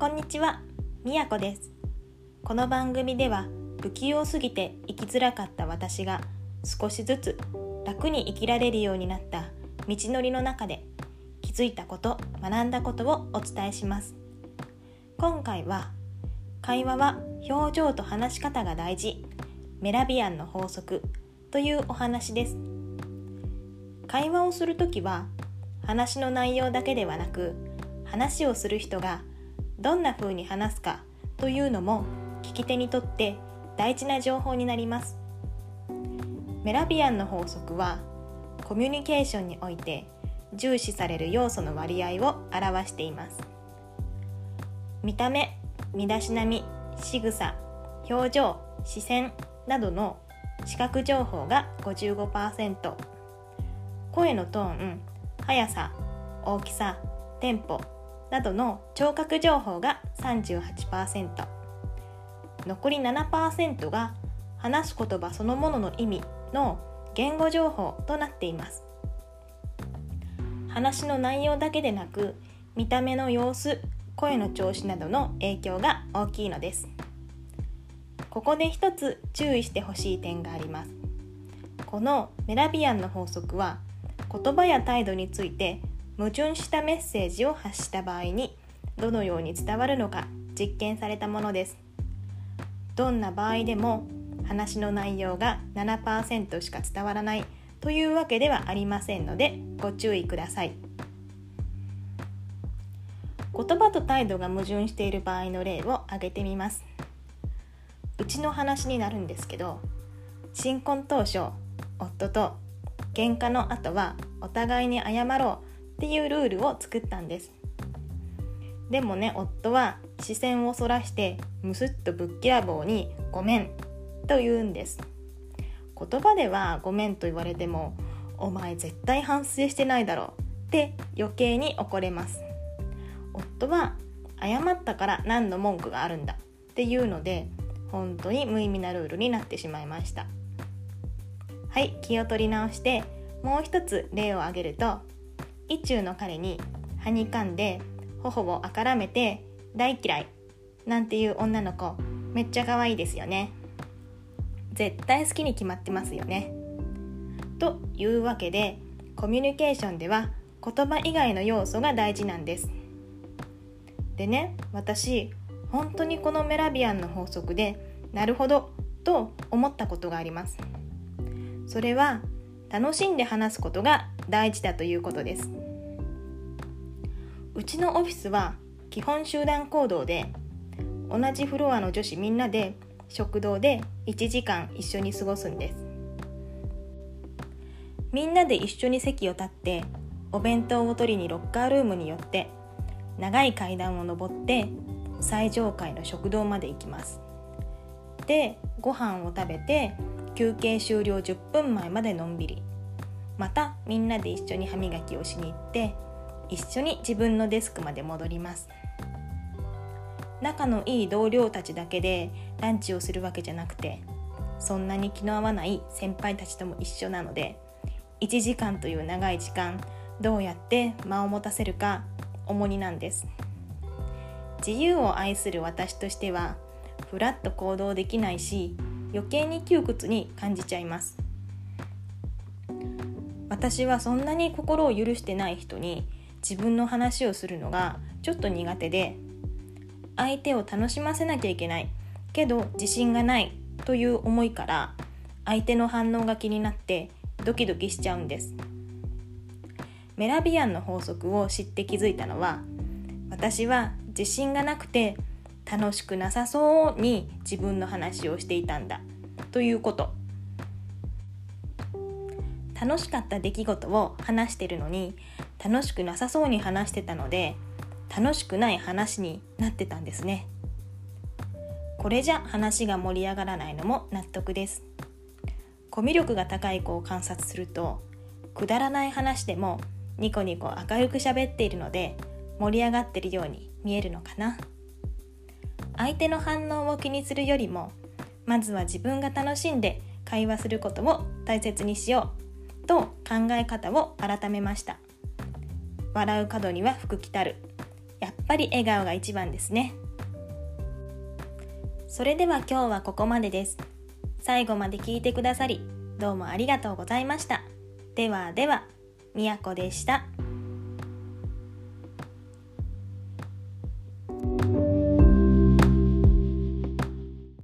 こんにちは、みやこです。この番組では不器用すぎて生きづらかった私が少しずつ楽に生きられるようになった道のりの中で気づいたこと、学んだことをお伝えします。今回は会話は表情と話し方が大事メラビアンの法則というお話です。会話をするときは話の内容だけではなく話をする人がどんな風に話すかというのも聞き手にとって大事な情報になります。メラビアンの法則はコミュニケーションにおいて重視される要素の割合を表しています。見た目身だしなみ仕草表情視線などの視覚情報が55%声のトーン速さ大きさテンポなどの聴覚情報が38%残り7%が話す言葉そのものの意味の言語情報となっています。話の内容だけでなく見た目の様子声の調子などの影響が大きいのです。ここで一つ注意してほしい点があります。このメラビアンの法則は言葉や態度について矛盾したメッセージを発した場合にどのように伝わるのか実験されたものです。どんな場合でも話の内容が7%しか伝わらないというわけではありませんのでご注意ください。言葉と態度が矛盾している場合の例を挙げてみます。うちの話になるんですけど新婚当初夫と喧嘩の後はお互いに謝ろうっていうルールを作ったんです。でもね夫は視線をそらしてむすっとぶっきらぼうに「ごめん」と言うんです。言葉では「ごめん」と言われても「お前絶対反省してないだろう」って余計に怒れます。夫は「謝ったから何の文句があるんだ」っていうので本当に無意味なルールになってしまいました。はい気を取り直してもう一つ例を挙げると意中の彼にはにかんで頬をあからめて大嫌いなんていう女の子めっちゃ可愛いですよね。絶対好きに決まってますよね。というわけでコミュニケーションでは言葉以外の要素が大事なんです。でね私本当にこのメラビアンの法則でなるほどと思ったことがあります。それは楽しんで話すことが大事だということです。うちのオフィスは基本集団行動で同じフロアの女子みんなで食堂で1時間一緒に過ごすんです。みんなで一緒に席を立ってお弁当を取りにロッカールームに寄って長い階段を上って最上階の食堂まで行きます。でご飯を食べて休憩終了10分前までのんびり。またみんなで一緒に歯磨きをしに行って一緒に自分のデスクまで戻ります。仲のいい同僚たちだけでランチをするわけじゃなくてそんなに気の合わない先輩たちとも一緒なので1時間という長い時間どうやって間を持たせるか重荷なんです。自由を愛する私としてはふらっと行動できないし余計に窮屈に感じちゃいます。私はそんなに心を許してない人に自分の話をするのがちょっと苦手で相手を楽しませなきゃいけないけど自信がないという思いから相手の反応が気になってドキドキしちゃうんです。メラビアンの法則を知って気づいたのは私は自信がなくて楽しくなさそうに自分の話をしていたんだということ。楽しかった出来事を話してるのに楽しくなさそうに話してたので楽しくない話になってたんですね。これじゃ話が盛り上がらないのも納得です。コミュ力が高い子を観察するとくだらない話でもニコニコ明るく喋っているので盛り上がってるように見えるのかな。相手の反応を気にするよりもまずは自分が楽しんで会話することを大切にしようと考え方を改めました。笑う角には福来たる。やっぱり笑顔が一番ですね。それでは今日はここまでです。最後まで聞いてくださりどうもありがとうございました。ではではみやこでした。